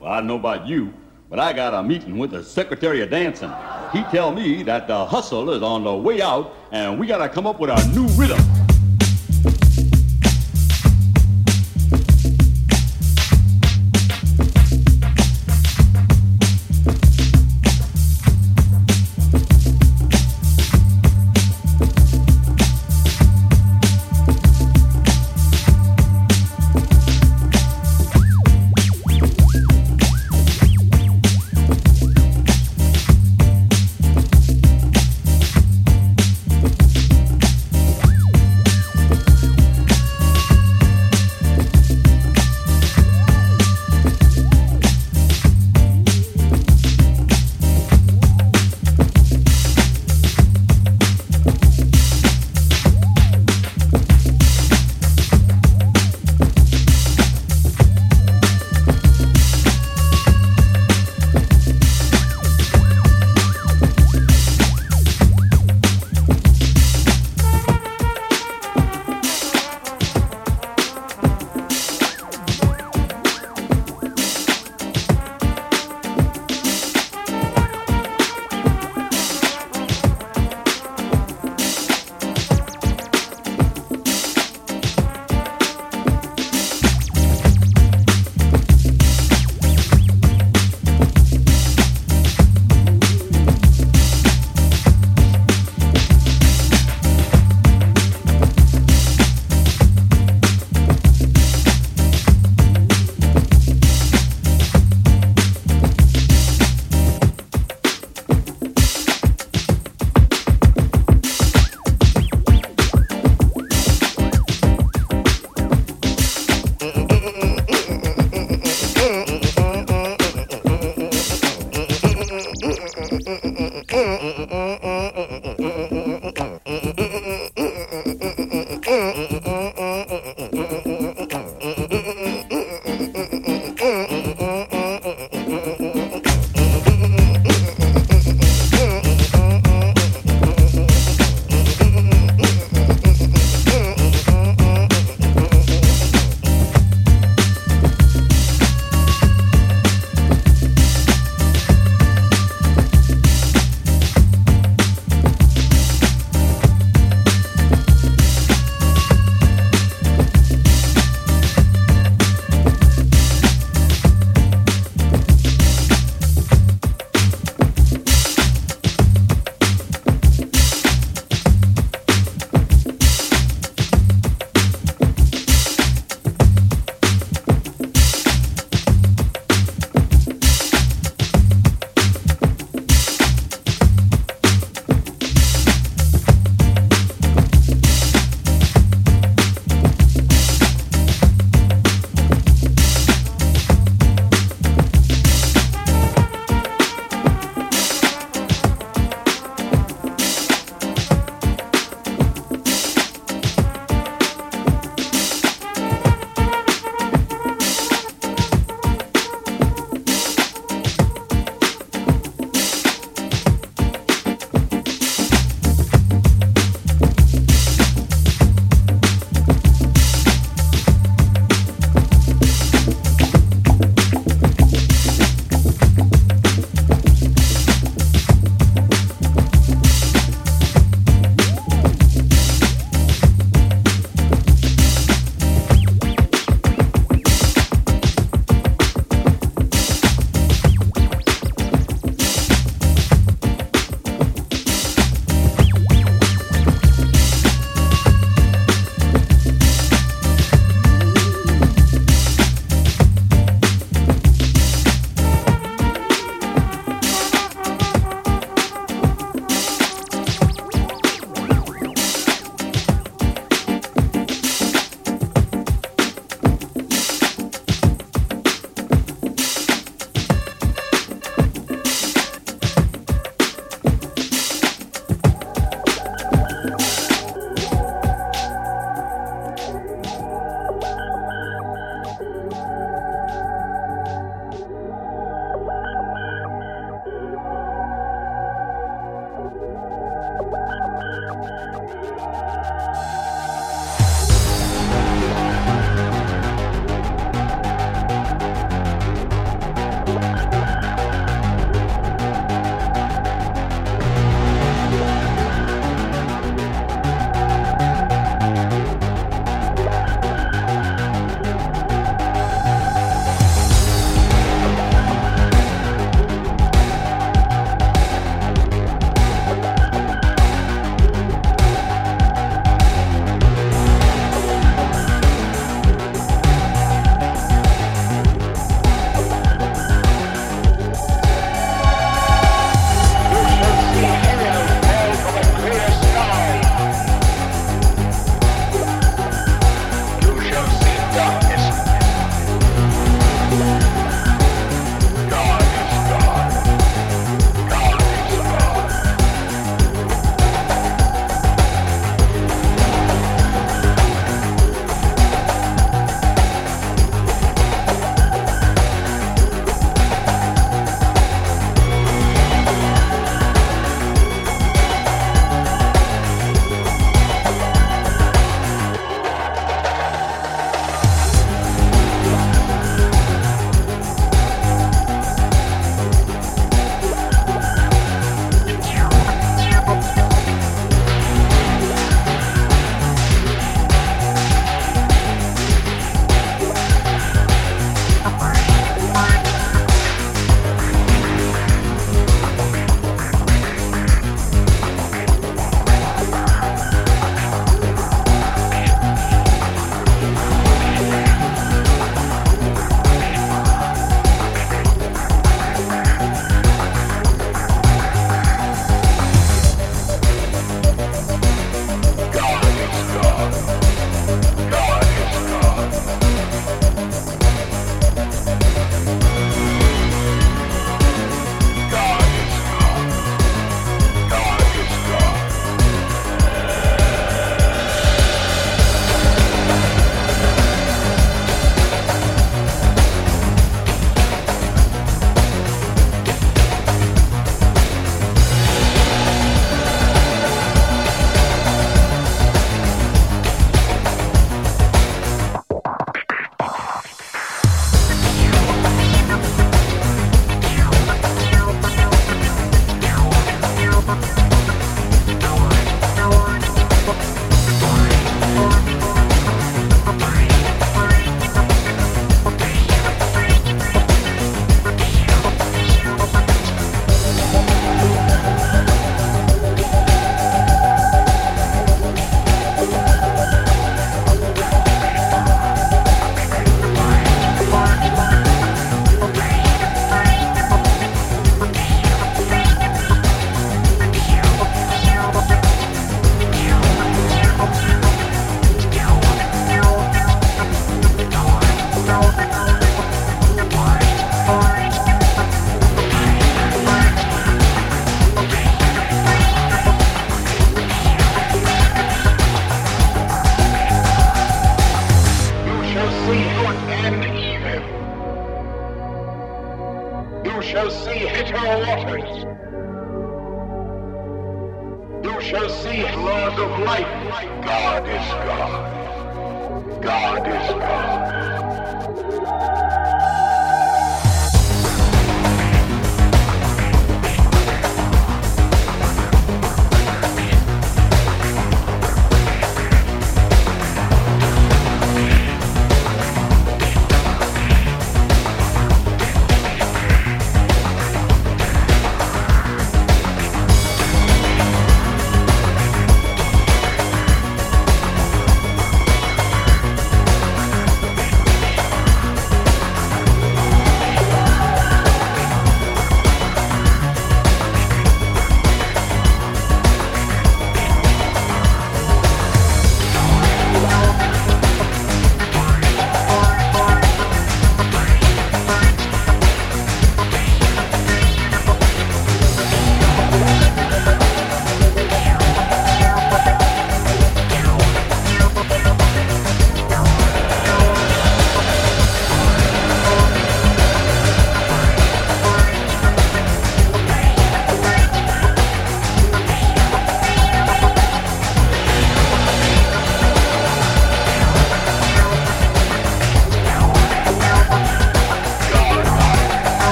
Well, I don't know about you, but I got a meeting with the Secretary of Dancing. He tell me that the hustle is on the way out, and we gotta come up with a new rhythm.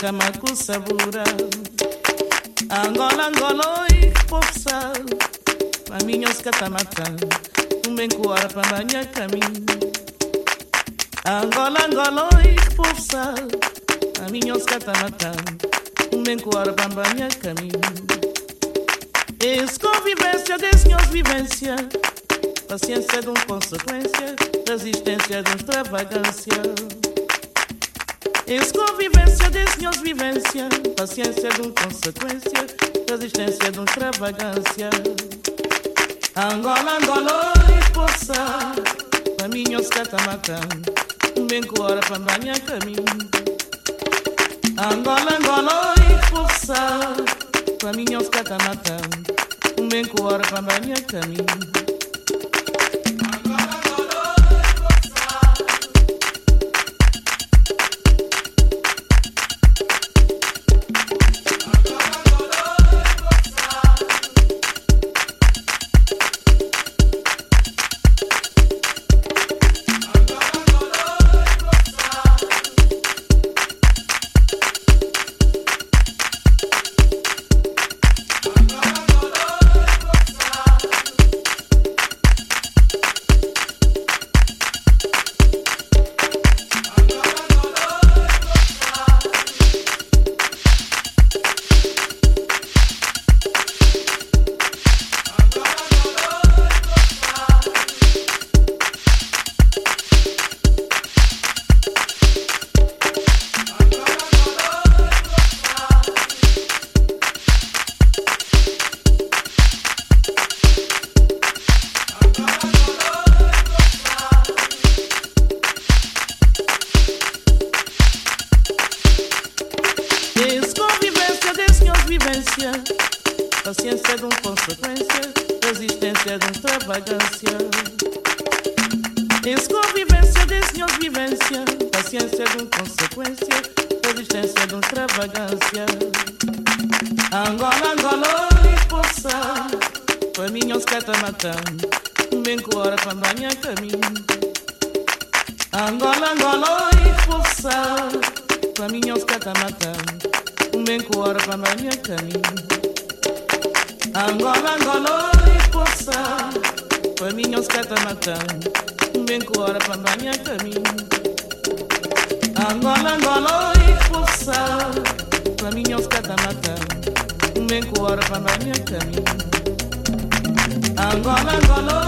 Sem macama com sabura. Angola, Angola, oi, povo sal, maminhos catamatan, um para banhar caminho. Angola, Angola, oi, povo sal, maminhos um coara para banhar caminho. Convivência de senhores vivência, paciência de um consequência, resistência de um extravagância. Es convivência de senhores vivência, paciência de um consequência, resistência de um extravagância. Angola, Angola, oi, poça, caminhos catamatã, bem coara para banhar caminho. Angola, Angola, oi, poça, caminhos catamatã, bem coara para banhar caminho. Angola, Angola,